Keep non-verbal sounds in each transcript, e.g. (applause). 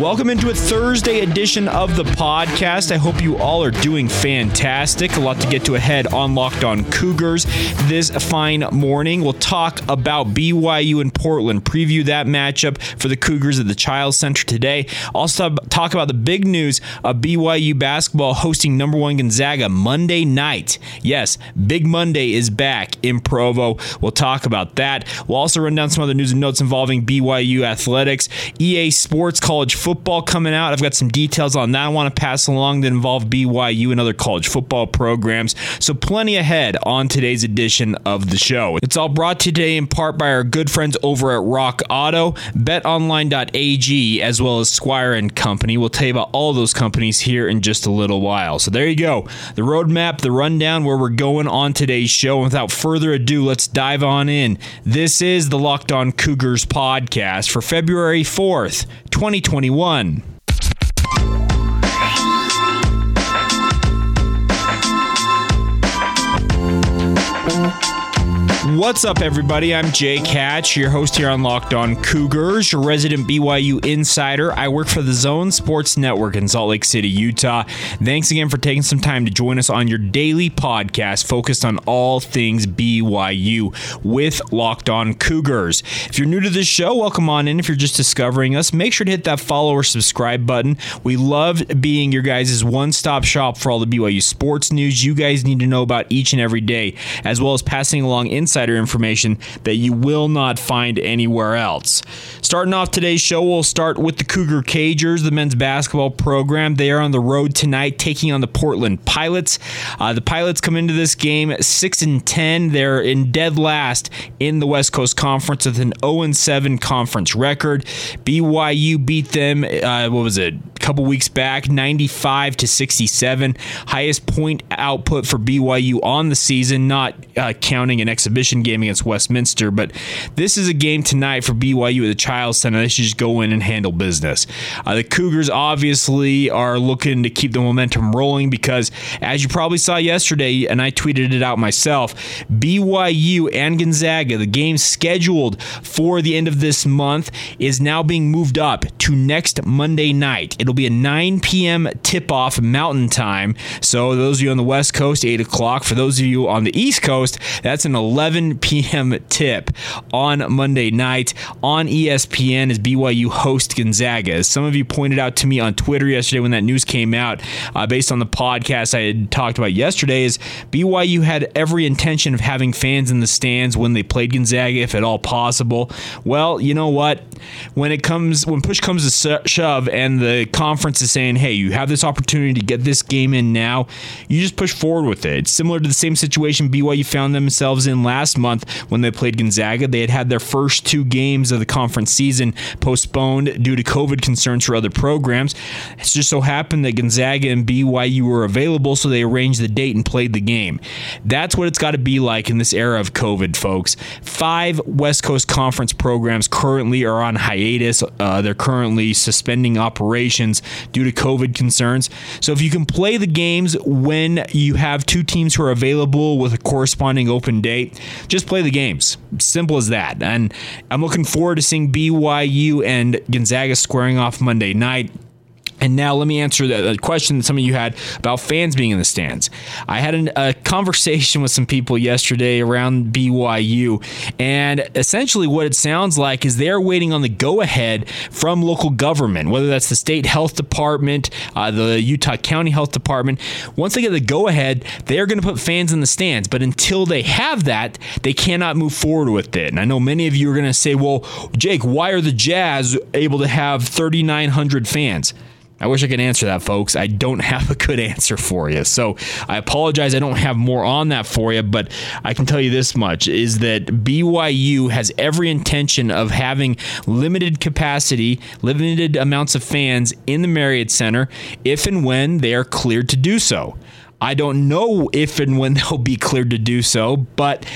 Welcome into a Thursday edition of the podcast. I hope you all are doing fantastic. A lot to get to ahead on Locked On Cougars this fine morning. We'll talk about BYU and Portland, preview that matchup for the Cougars at the Chiles Center today. Also, talk about the big news of BYU basketball hosting number one Gonzaga Monday night. Yes, Big Monday is back in Provo. We'll talk about that. We'll also run down some other news and notes involving BYU athletics, EA Sports College football coming out. I've got some details on that I want to pass along that involve BYU and other college football programs. So, plenty ahead on today's edition of the show. It's all brought today in part by our good friends over at Rock Auto, betonline.ag, as well as Squire and Company. We'll tell you about all those companies here in just a little while. So, there you go. The roadmap, the rundown where we're going on today's show. And without further ado, let's dive on in. This is the Locked On Cougars podcast for February 4th, 2021 one. What's up, everybody? I'm Jake Hatch, your host here on Locked On Cougars, your resident BYU insider. I work for the Zone Sports Network in Salt Lake City, Utah. Thanks again for taking some time to join us on your daily podcast focused on all things BYU with Locked On Cougars. If you're new to this show, welcome on in. If you're just discovering us, make sure to hit that follow or subscribe button. We love being your guys' one stop shop for all the BYU sports news you guys need to know about each and every day, as well as passing along insights insider information that you will not find anywhere else. Starting off today's show, we'll start with the Cougar Cagers, the men's basketball program. They are on the road tonight, taking on the Portland Pilots. Uh, the Pilots come into this game six and ten. They're in dead last in the West Coast Conference with an 0 7 conference record. BYU beat them. Uh, what was it? A couple weeks back, 95 to 67. Highest point output for BYU on the season, not uh, counting an exhibition exhibition game against Westminster, but this is a game tonight for BYU at the Chiles Center. They should just go in and handle business. Uh, the Cougars obviously are looking to keep the momentum rolling because, as you probably saw yesterday, and I tweeted it out myself, BYU and Gonzaga, the game scheduled for the end of this month, is now being moved up to next Monday night. It'll be a 9 p.m. tip off Mountain Time. So, those of you on the West Coast, 8 o'clock. For those of you on the East Coast, that's an 11 11 p.m. tip on Monday night on ESPN as BYU host Gonzaga. As some of you pointed out to me on Twitter yesterday when that news came out, uh, based on the podcast I had talked about yesterday, is BYU had every intention of having fans in the stands when they played Gonzaga, if at all possible. Well, you know what? When it comes, when push comes to shove, and the conference is saying, "Hey, you have this opportunity to get this game in now," you just push forward with it. It's similar to the same situation BYU found themselves in last last month when they played Gonzaga. They had had their first two games of the conference season postponed due to COVID concerns for other programs. It just so happened that Gonzaga and BYU were available, so they arranged the date and played the game. That's what it's got to be like in this era of COVID, folks. Five West Coast Conference programs currently are on hiatus. Uh, they're currently suspending operations due to COVID concerns. So if you can play the games when you have two teams who are available with a corresponding open date, just play the games. Simple as that. And I'm looking forward to seeing BYU and Gonzaga squaring off Monday night. And now let me answer the question that some of you had about fans being in the stands. I had an, a conversation (laughs) with some people yesterday around BYU, and essentially what it sounds like is they're waiting on the go ahead from local government, whether that's the state health department, uh, the Utah County Health Department. Once they get the go ahead, they're going to put fans in the stands. But until they have that, they cannot move forward with it. And I know many of you are going to say, well, Jake, why are the Jazz able to have 3,900 fans? I wish I could answer that, folks. I don't (laughs) have a good answer for you. So I apologize. I don't have more on that for you, but I can tell you this much is that BYU has every intention of having limited capacity, limited amounts of fans in the Marriott Center if and when they are cleared to do so. I don't know if and when (laughs) they'll be cleared to do so, but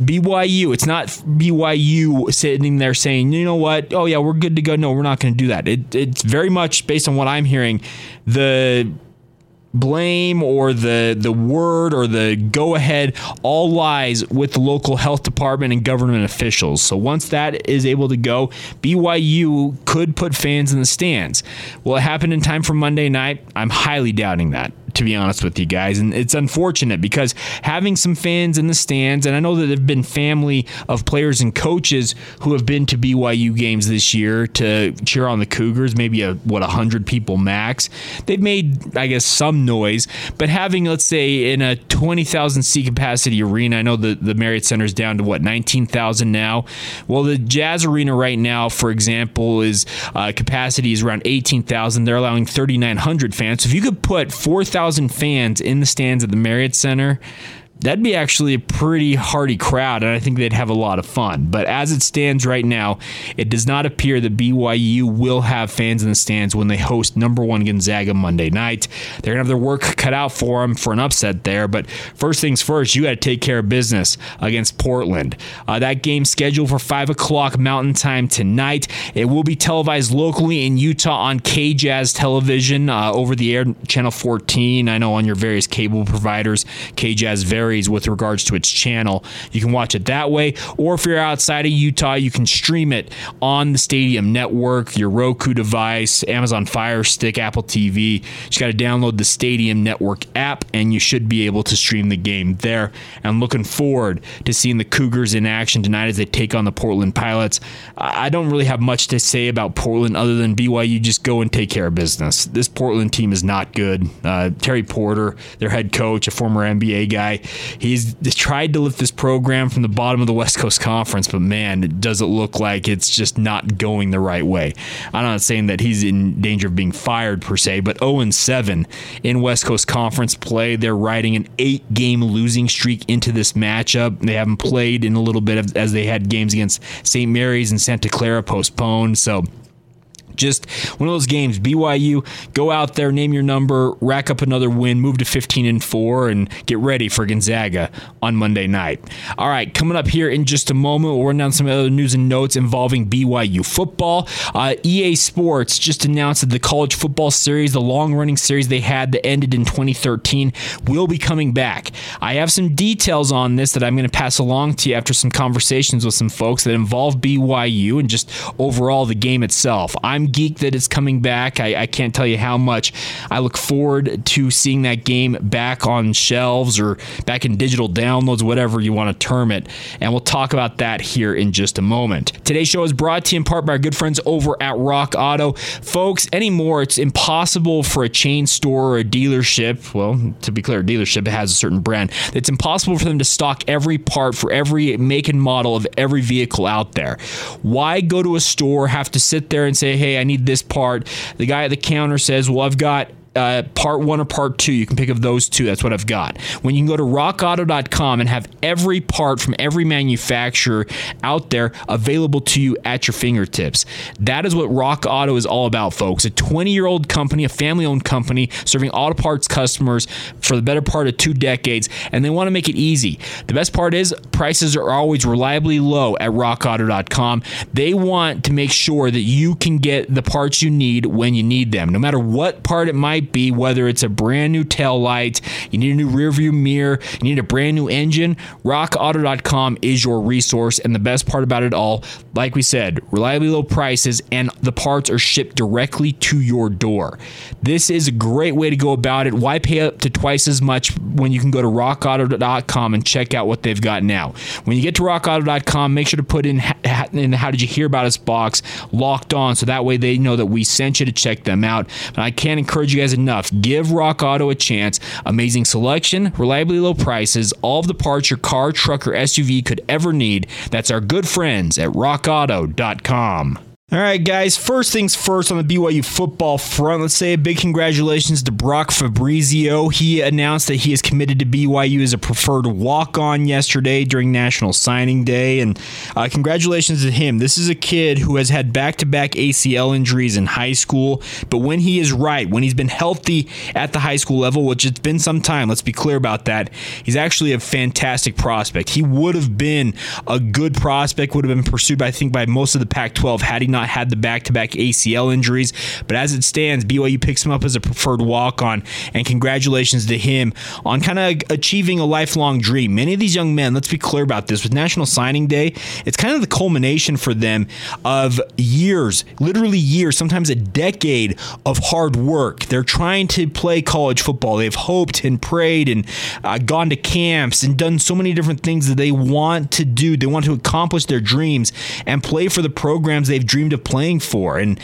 BYU, it's not BYU sitting there saying, you know what, oh yeah, we're good to go. No, we're not going to do that. It, it's very much based on what I'm hearing. The blame or the the word or the go ahead all lies with the local health department and government officials. So once that is able to go, BYU could put fans in the stands. Will it happen in time for Monday night? I'm highly doubting that to be honest with you guys. And it's unfortunate because having some fans in the stands, and I know that there have been family of players and coaches who have been to BYU games this year to cheer on the Cougars, maybe a what a hundred people max. They've made, I guess, some noise, but having let's say in a twenty thousand seat capacity arena, I know the the Marriott Center is down to what nineteen thousand now. Well, the Jazz Arena right now, for example, is uh, capacity is around eighteen thousand. They're allowing thirty nine hundred fans. So if you could put four thousand 1,000 fans in the stands at the Marriott Center that'd be actually a pretty hearty crowd, and I think they'd have a lot of fun. But as it stands right now, it does not appear that BYU will have fans in the stands when they host number one Gonzaga Monday night. They're going to have their work cut out for them for an upset there. But first things first, you got to take care of business against Portland. Uh, that game scheduled for 5 o'clock Mountain Time tonight. It will be televised locally in Utah on KJazz Television uh, over the air, Channel 14. I know on your various cable providers, KJazz very with regards to its channel. You can watch it that way, or if you're outside of Utah, you can stream it on the Stadium Network, your Roku device, Amazon Fire Stick, Apple TV. You just got to download the Stadium Network app, and you should be able to stream the game there. I'm looking forward to seeing the Cougars in action tonight as they take on the Portland Pilots. I don't really have much to say about Portland other than BYU just go and take care of business. This Portland team is not good. Uh, Terry Porter, their head coach, a former NBA guy, He's tried to lift this program from the bottom of the West Coast Conference, but man, it doesn't look like it's just not going the right way. I'm not saying that he's in danger of being fired per se, but 0 7 in West Coast Conference play. They're riding an eight game losing streak into this matchup. They haven't played in a little bit of, as they had games against St. Mary's and Santa Clara postponed. So just one of those games. BYU, go out there, name your number, rack up another win, move to 15 and 4, and get ready for Gonzaga on Monday night. All right, coming up here in just a moment, we'll run down some other news and notes involving BYU football. Uh, EA Sports just announced that the college football series, the long running series they had that ended in 2013, will be coming back. I have some details on this that I'm going to pass along to you after some conversations with some folks that involve BYU and just overall the game itself. I'm geeked that it's coming back. I, I, can't tell you how much I look forward to seeing that game back on shelves or back in digital downloads, whatever you want to term it. And we'll talk about that here in just a moment. Today's show is brought to you in part by our good friends over at Rock Auto. Folks, anymore, it's impossible for a chain store or a dealership, well, to be clear, a dealership has a certain brand, it's impossible for them to stock every part for every make and model of every vehicle out there. Why go to a store, have to sit there and say, hey, I need this part. The guy at the counter says, well, I've got uh, part one or part two. You can pick up those two. That's what I've got. When you can go to rockauto.com and have every part from every manufacturer out there available to you at your fingertips. That is what Rock Auto is all about, folks. A 20 year old company, a family owned company, serving auto parts customers for the better part of two decades, and they want to make it easy. The best part is prices are always reliably low at rockauto.com. They want to make sure that you can get the parts you need when you need them, no matter what part it might might be, whether it's a brand new tail light, you need a new rear view mirror, you need a brand new engine, rockauto.com is your resource. And the best part about it all, like we said, reliably low prices and the parts are shipped directly to your door. This is a great way to go about it. Why pay up to twice as much when you can go to rockauto.com and check out what they've got now? When you get to rockauto.com, make sure to put in, in the how did you hear about us box locked on so that way they know that we sent you to check them out. And I can't encourage you guys enough. Give Rock Auto a chance. Amazing selection, reliably low prices, all of the parts your car, truck, or SUV could ever need. That's our good friends at rockauto.com. All right, guys. First things first on the BYU football front. Let's say a big congratulations to Brock Fabrizio. He announced that he is committed to BYU as a preferred walk on yesterday during National Signing Day. And uh, congratulations to him. This is a kid who has had back to back ACL injuries in high school. But when he is right, when he's been healthy at the high school level, which it's been some time, let's be clear about that, he's actually a fantastic prospect. He would have been a good prospect, would have been pursued, I think, by most of the Pac 12 had he not not had the back to back ACL injuries. But as it stands, BYU picks him up as a preferred walk on. And congratulations to him on kind of achieving a lifelong dream. Many of these young men, let's be clear about this, with National Signing Day, it's kind of the culmination for them of years, literally years, sometimes a decade of hard work. They're trying to play college football. They've hoped and prayed and uh, gone to camps and done so many different things that they want to do. They want to accomplish their dreams and play for the programs they've dreamed dreamed of playing for. And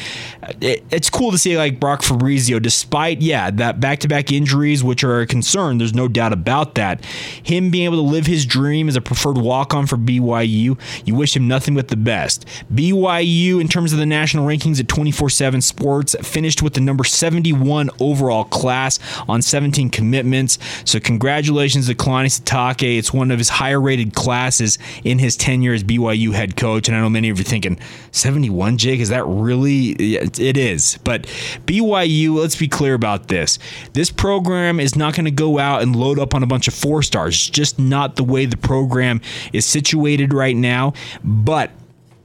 it, it's cool to see like Brock Fabrizio, despite, yeah, that back to back injuries, which are a concern, there's no doubt about that. Him being able to live his dream as a preferred walk on for BYU, you wish him nothing but the best. BYU, in terms of the national rankings at 24 7 Sports, finished with the number 71 overall class on 17 commitments. So, congratulations to Kalani Sitake. It's one of his higher rated classes in his tenure as BYU head coach. And I know many of you are thinking, 71 one, Jake? Is that really? It is. But BYU, let's be clear about this. This program is not going to go out and load up on a bunch of four stars. It's just not the way the program is situated right now. But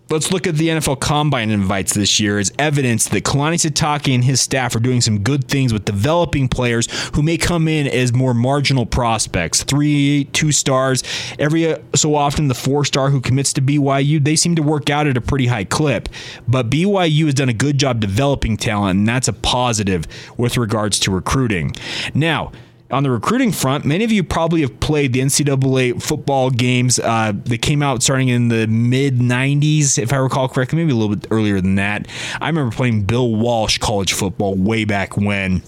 Let's look at the NFL Combine invites this year as evidence that Kalani Sitake and his staff are doing some good things with developing players who may come in as more marginal prospects. Three, two stars. Every uh, so often, the four star who commits to BYU, they seem to work out at a pretty high clip. But BYU has done a good job developing talent, and that's a positive with regards to recruiting. Now, on the recruiting front, many of you probably have played the NCAA football games uh, that came out starting in the mid 90s, if I recall correctly, maybe a little bit earlier than that. I remember playing Bill Walsh college football way back when.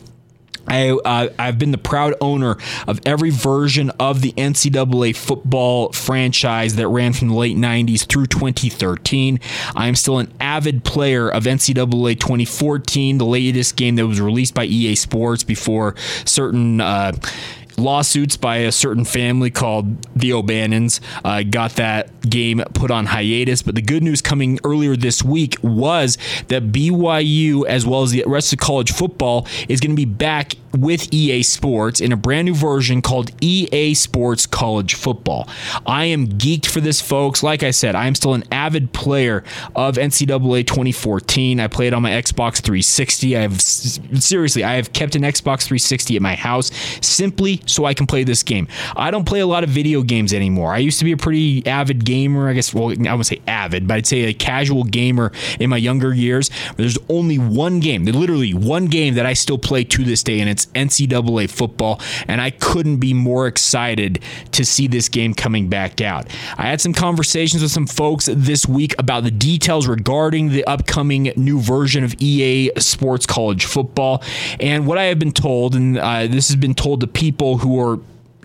I, uh, I've been the proud owner of every version of the NCAA football franchise that ran from the late 90s through 2013. I am still an avid player of NCAA 2014, the latest game that was released by EA Sports before certain. Uh, lawsuits by a certain family called the O'Bannons uh, got that game put on hiatus. But the good news coming earlier this week was that BYU, as well as the rest of college football, is going to be back with EA Sports in a brand new version called EA Sports College Football. I am geeked for this, folks. Like I said, I am still an avid player of NCAA 2014. I played it on my Xbox 360. I have seriously, I have kept an Xbox 360 at my house simply so I can play this game. I don't play a lot of video games anymore. I used to be a pretty avid gamer. I guess, well, I wouldn't say avid, but I'd say a casual gamer in my younger years. There's only one game, literally one game that I still play to this day, and it's NCAA football. And I couldn't be more excited to see this game coming back out. I had some conversations with some folks this week about the details regarding the upcoming new version of EA Sports College Football. And what I have been told, and uh, this has been told to people who are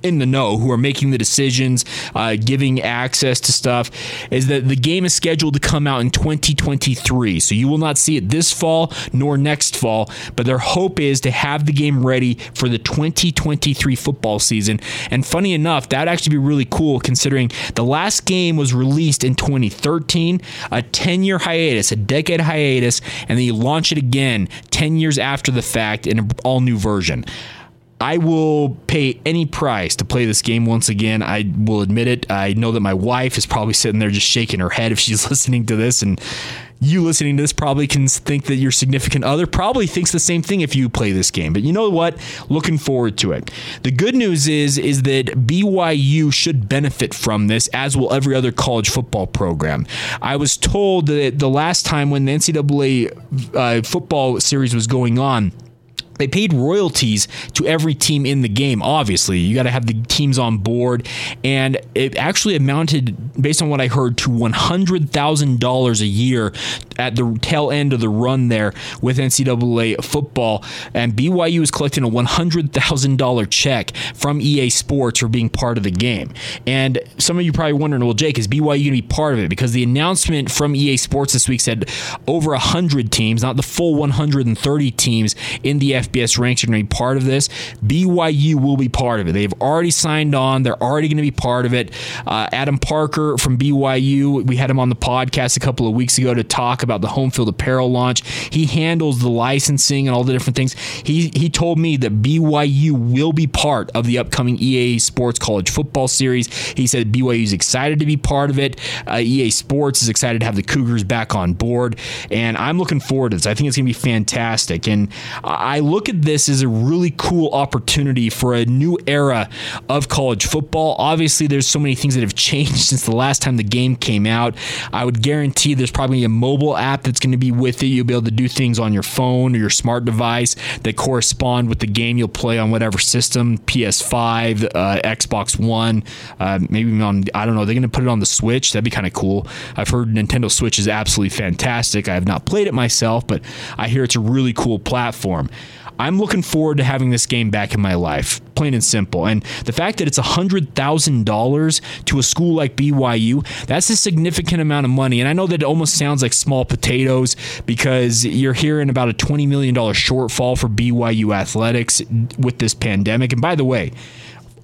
in the know, who are making the decisions, uh, giving access to stuff, is that the game is scheduled to come out in 2023. So you will not see it this fall nor next fall, but their hope is to have the game ready for the 2023 football season. And funny enough, that'd actually be really cool considering the last game was released in 2013, a 10 year hiatus, a decade hiatus, and then you launch it again 10 years after the fact in an all new version. I will pay any price to play this game once again. I will admit it. I know that my wife is probably sitting there just shaking her head if she's (laughs) listening to this. And you listening to this probably can think that your significant other probably thinks the same thing if you play this game. But you know what? Looking forward to it. The good news is is that BYU should benefit from this, as will every other college football program. I was told that the last time when the NCAA uh, football series was going on they paid royalties to every team in the game. Obviously, you got to have the teams on board, and it actually amounted, based on what I heard, to one hundred thousand dollars a year at the tail end of the run there with NCAA football. And BYU is collecting a one hundred thousand dollar check from EA Sports for being part of the game. And some of you probably wondering, well, Jake, is BYU going to be part of it? Because the announcement from EA Sports this week said over hundred teams, not the full one hundred and thirty teams in the FBS ranks are going to be part of this. BYU will be part of it. They've already signed on. They're already going to be part of it. Uh, Adam Parker from BYU, we had him on the podcast a couple of weeks ago to talk about the home field apparel launch. He handles the licensing and all the different things. He he told me that BYU will be part of the upcoming EA Sports College Football Series. He said BYU is excited to be part of it. Uh, EA Sports is excited to have the Cougars back on board, and I'm looking forward to this. I think it's going to be fantastic. And I look at this as a really cool opportunity for a new era of college football. Obviously, there's so many things that have changed (laughs) since the last time the game came out. I would guarantee there's probably a mobile app that's going to be with it. You'll be able to do things on your phone or your smart device that correspond with the game you'll play on whatever system PS5, uh, Xbox One, uh, maybe on, I don't know, they're going to put it on the Switch. That'd be kind of cool. I've heard Nintendo Switch is absolutely fantastic. I have not played it myself, but I hear it's a really cool platform. I'm looking forward to having this game back in my life, plain and simple. And the fact that it's $100,000 to a school like BYU, that's a significant amount of money. And I know that it almost sounds like small potatoes because you're hearing about a $20 million shortfall for BYU athletics with this pandemic. And by the way,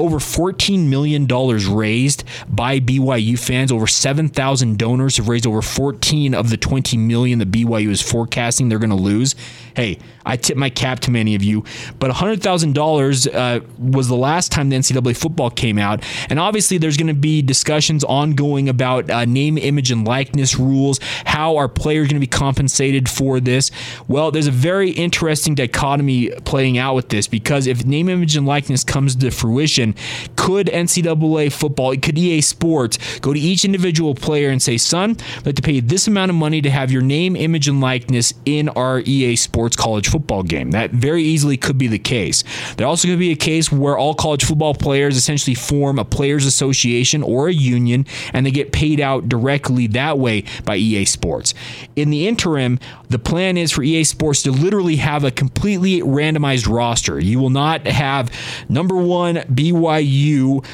over $14 million raised by BYU fans. Over 7,000 donors have raised over 14 of the 20 million that BYU is forecasting they're going to lose. Hey, I tip my cap to many of you, but $100,000 uh, was the last time the NCAA football came out. And obviously, there's going to be discussions ongoing about uh, name, image, and likeness rules. How are players going to be compensated for this? Well, there's a very interesting dichotomy playing out with this because if name, image, and likeness comes to fruition, could NCAA football, could EA Sports go to each individual player and say, son, I'd like to pay this amount of money to have your name, image, and likeness in our EA Sports college football game? That very easily could be the case. There also could be a case where all college football players essentially form a players association or a union and they get paid out directly that way by EA Sports. In the interim, the plan is for EA Sports to literally have a completely randomized roster. You will not have number one BYU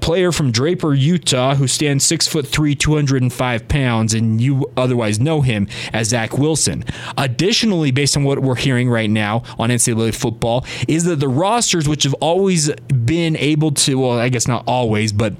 player from Draper, Utah, who stands six foot three, 205 pounds, and you otherwise know him as Zach Wilson. Additionally, based on what we're hearing right now on NCAA football, is that the rosters, which have always been able to, well, I guess not always, but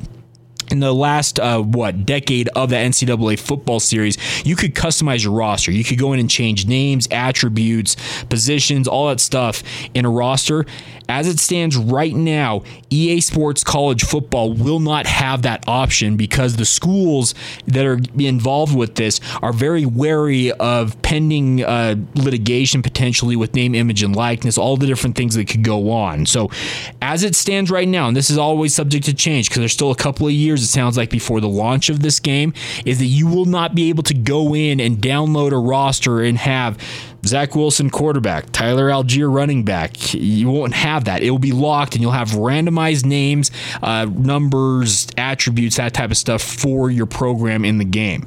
in the last uh, what decade of the NCAA football series, you could customize your roster. You could go in and change names, attributes, positions, all that stuff in a roster. As it stands right now, EA Sports College Football will not have that option because the schools that are involved with this are very wary of pending uh, litigation potentially with name, image, and likeness, all the different things that could go on. So, as it stands right now, and this is always subject to change because there's still a couple of years, it sounds like, before the launch of this game, is that you will not be able to go in and download a roster and have Zach Wilson quarterback, Tyler Allgeier running back. You won't have that. It will be locked, and you'll have randomized names, uh, numbers, attributes, that type of stuff for your program in the game.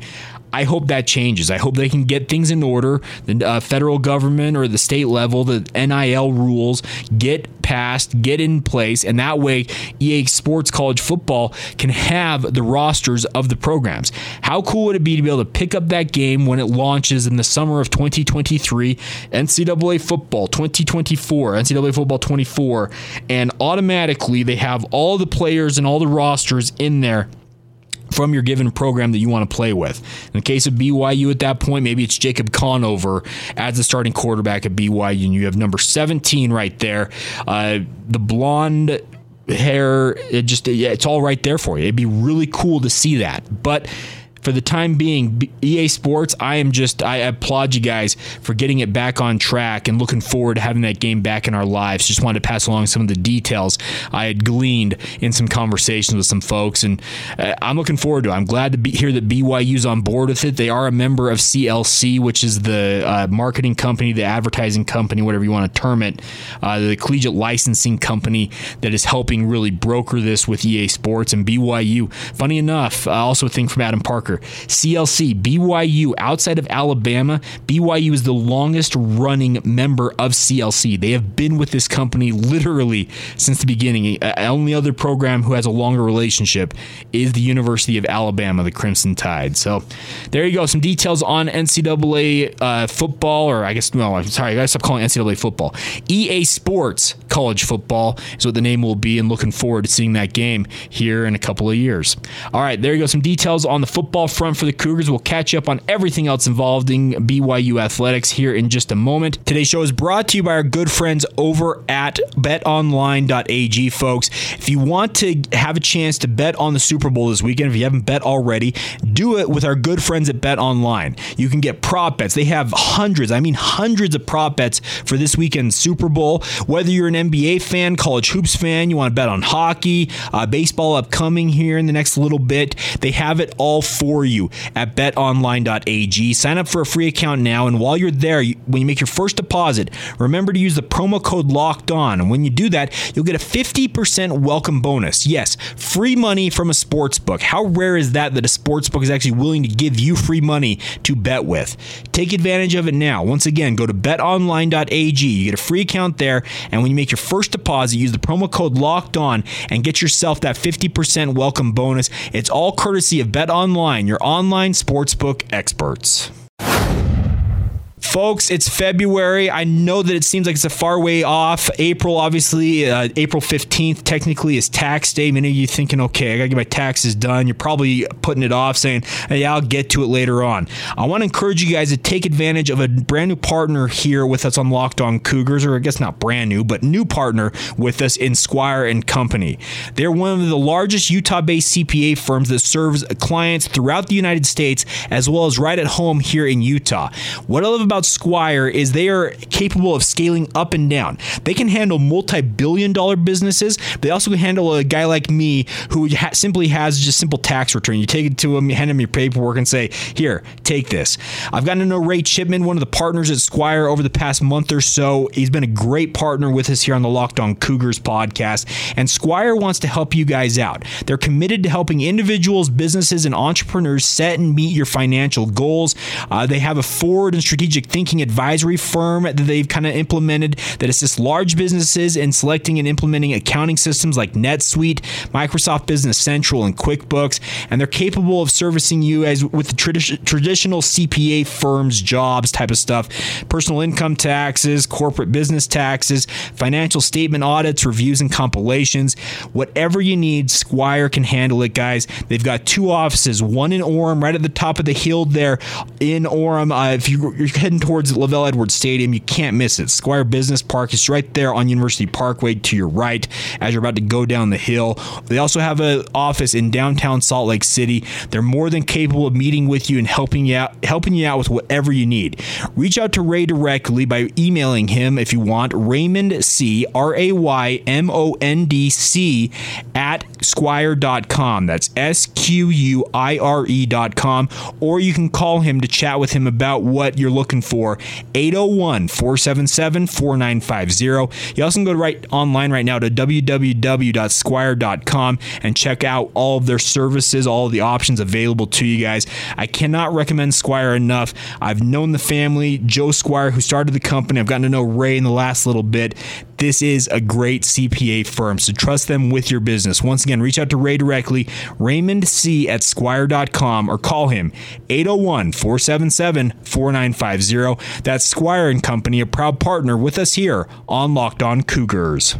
I hope that changes. I hope they can get things in order. The uh, federal government or the state level, the NIL rules get passed, get in place, and that way EA Sports College Football can have the rosters of the programs. How cool would it be to be able to pick up that game when it launches in the summer of 2023, NCAA Football 2024, NCAA Football 24, and automatically they have all the players and all the rosters in there from your given program that you want to play with. In the case of BYU at that point, maybe it's Jacob Conover as the starting quarterback at BYU, and you have number 17 right there. Uh, the blonde hair, it just, it's all right there for you. It'd be really cool to see that. But for the time being, EA Sports, I am just, I applaud you guys for getting it back on track and looking forward to having that game back in our lives. Just wanted to pass along some of the details I had gleaned in some conversations with some folks, and uh, I'm looking forward to it. I'm glad to be, hear that BYU's on board with it. They are a member of CLC, which is the uh, marketing company, the advertising company, whatever you want to term it, uh, the collegiate licensing company that is helping really broker this with EA Sports and BYU. Funny enough, uh, also a thing from Adam Parker CLC, BYU, outside of Alabama, BYU is the longest running member of CLC. They have been with this company literally since the beginning. Uh, only other program who has a longer relationship is the University of Alabama, the Crimson Tide. So there you go. Some details on NCAA uh, football, or I guess, no, I'm sorry, I gotta stop calling NCAA football. EA Sports College Football is what the name will be, and looking forward to seeing that game here in a couple of years. All right, there you go. Some details on the football front for the Cougars. We'll catch up on everything else involving BYU athletics here in just a moment. Today's show is brought to you by our good friends over at betonline.ag, folks. If you want to have a chance to bet on the Super Bowl this weekend, if you haven't bet already, do it with our good friends at BetOnline. You can get prop bets. They have hundreds, I mean hundreds of prop bets for this weekend's Super Bowl. Whether you're an NBA fan, college hoops fan, you want to bet on hockey, uh, baseball upcoming here in the next little bit, they have it all for you at betonline.ag. Sign up for a free account now, and while you're there, when you make your first deposit, remember to use the promo code locked on. And when you do that, you'll get a 50% welcome bonus. Yes, free money from a sports book. How rare is that that a sports book is actually willing to give you free money to bet with? Take advantage of it now. Once again, go to betonline.ag. You get a free account there, and when you make your first deposit, use the promo code locked on and get yourself that 50% welcome bonus. It's all courtesy of Bet Online, your online sportsbook experts. Folks, it's February. I know that it seems like it's a far way off. April, obviously, uh, April 15th technically is tax day. Many of you thinking, okay, I got to get my taxes done. You're probably putting it off saying, hey, I'll get to it later on. I want to encourage you guys to take advantage of a brand new partner here with us on Locked On Cougars, or I guess not brand new, but new partner with us in Squire and Company. They're one of the largest Utah based CPA firms that serves clients throughout the United States as well as right at home here in Utah. What I love about Squire is they are capable of scaling up and down. They can handle multi-billion dollar businesses. They also can handle a guy like me who ha- simply has just simple tax return. You take it to him, you hand him your paperwork, and say, "Here, take this." I've gotten to know Ray Chipman, one of the partners at Squire, over the past month or so. He's been a great partner with us here on the Locked On Cougars podcast, and Squire wants to help you guys out. They're committed to helping individuals, businesses, and entrepreneurs set and meet your financial goals. Uh, they have a forward and strategic thinking advisory firm that they've kind of implemented that assists large businesses in selecting and implementing accounting systems like NetSuite, Microsoft Business Central, and QuickBooks. And they're capable of servicing you as with the tradi- traditional CPA firms, jobs type of stuff, personal income taxes, corporate business taxes, financial statement audits, reviews, and compilations. Whatever you need, Squire can handle it, guys. They've got two offices, one in Orem, right at the top of the hill there in Orem. Uh, if you're heading towards LaVell Edwards Stadium. You can't miss it. Squire Business Park is right there on University Parkway to your right as you're about to go down the hill. They also have an office in downtown Salt Lake City. They're more than capable of meeting with you and helping you out, helping you out with whatever you need. Reach out to Ray directly by emailing him if you want. Raymond C R A Y M O N D C at squire.com. That's S Q U I R E.com. Or you can call him to chat with him about what you're looking for 801 477 4950. You also can go right online right now to www.squire.com and check out all of their services, all of the options available to you guys. I cannot recommend Squire enough. I've known the family, Joe Squire, who started the company. I've gotten to know Ray in the last little bit. This is a great CPA firm, so trust them with your business. Once again, reach out to Ray directly, Raymond C at squire.com, or call him 801 477 4950. That's Squire and Company, a proud partner with us here on Locked On Cougars.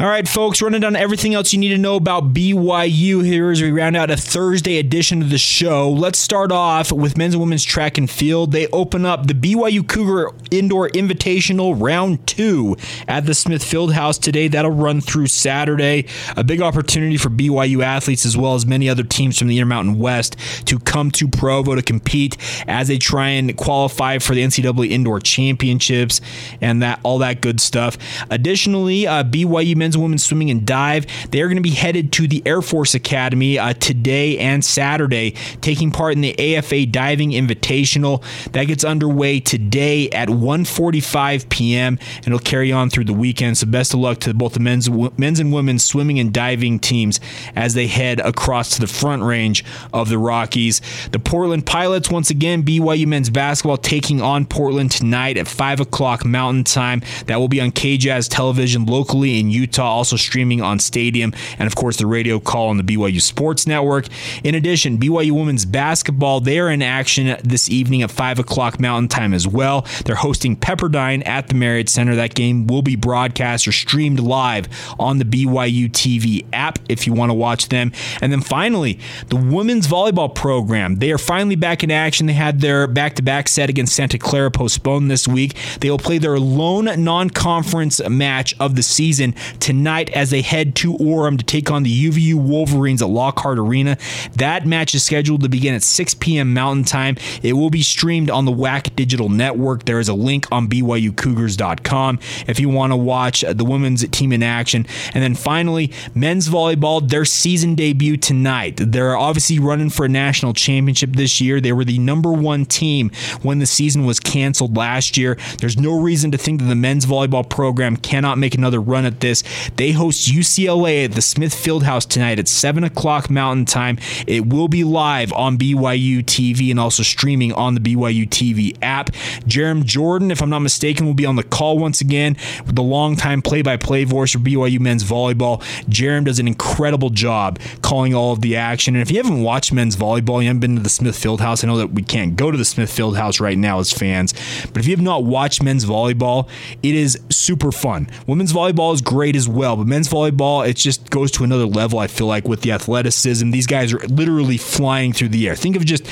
All right, folks, running down everything else you need to know about BYU here as we round out a Thursday edition of the show. Let's start off with men's and women's track and field. They open up the BYU Cougar Indoor Invitational Round 2 at the Smith Fieldhouse today. That'll run through Saturday. A big opportunity for BYU athletes as well as many other teams from the Intermountain West to come to Provo to compete as they try and qualify for the NCAA Indoor Championships and that all that good stuff. Additionally, uh, BYU men's men's and women's swimming and dive. They are going to be headed to the Air Force Academy uh, today and Saturday, taking part in the AFA Diving Invitational. That gets underway today at 1:45 p.m. and it'll carry on through the weekend. So best of luck to both the men's men's and women's swimming and diving teams as they head across to the front range of the Rockies. The Portland Pilots once again BYU men's basketball taking on Portland tonight at 5 o'clock Mountain Time. That will be on KJAZ television locally in Utah. Utah, also streaming on Stadium, and of course the radio call on the BYU Sports Network. In addition, BYU women's basketball, they are in action this evening at 5 o'clock Mountain Time as well. They're hosting Pepperdine at the Marriott Center. That game will be broadcast or streamed live on the BYU TV app if you want to watch them. And then finally, the women's volleyball program. They are finally back in action. They had their back to back set against Santa Clara postponed this week. They will play their lone non conference match of the season tonight as they head to Orem to take on the UVU Wolverines at Lockhart Arena. That match is scheduled to begin at 6 p.m. Mountain Time. It will be streamed on the WAC Digital Network. There is a link on BYUCougars.com if you want to watch the women's team in action. And then finally, men's volleyball, their season debut tonight. They're obviously running for a national championship this year. They were the number one team when the season was canceled last year. There's no reason to think that the men's volleyball program cannot make another run at this. They host UCLA at the Smith Fieldhouse tonight at 7 o'clock Mountain Time. It will be live on BYU TV and also streaming on the BYU TV app. Jarom Jordan, if I'm not mistaken, will be on the call once again with the longtime play by play voice for BYU men's volleyball. Jarom does an incredible job calling all of the action. And if you haven't watched men's volleyball, you haven't been to the Smith Fieldhouse, I know that we can't go to the Smith Fieldhouse right now as fans, but if you have not watched men's volleyball, it is super fun. Women's volleyball is great as well. But men's volleyball, it just goes to another level, I feel like, with the athleticism. These guys are literally flying through the air. Think of just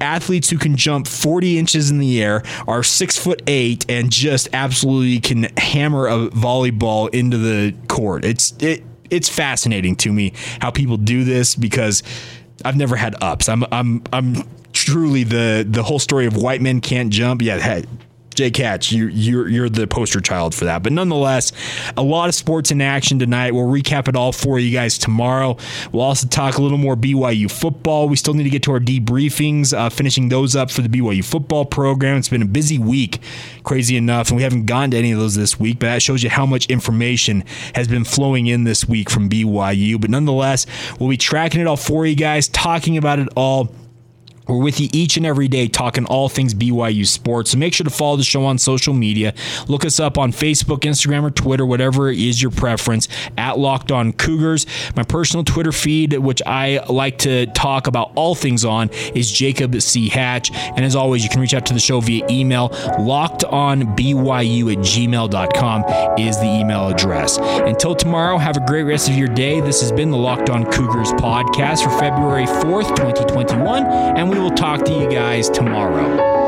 athletes who can jump 40 inches in the air, are six foot eight, and just absolutely can hammer a volleyball into the court. It's it it's fascinating to me how people do this because I've never had ups. I'm I'm I'm truly the the whole story of white men can't jump. Yeah, hey, Jake Hatch, you, you're you're the poster child for that. But nonetheless, a lot of sports in action tonight. We'll recap it all for you guys tomorrow. We'll also talk a little more BYU football. We still need to get to our debriefings, uh, finishing those up for the BYU football program. It's been a busy week, crazy enough, and we haven't gone to any of those this week. But that shows you how much information has been flowing in this week from BYU. But nonetheless, we'll be tracking it all for you guys, talking about it all we're with you each and every day talking all things BYU sports. So make sure to follow the show on social media. Look us up on Facebook, Instagram, or Twitter, whatever is your preference, at Locked On Cougars. My personal Twitter feed, which I like to talk about all things on, is Jacob C. Hatch. And as always, you can reach out to the show via email. LockedOnBYU at gmail.com is the email address. Until tomorrow, have a great rest of your day. This has been the Locked On Cougars podcast for February 4th, 2021. And we will talk to you guys tomorrow.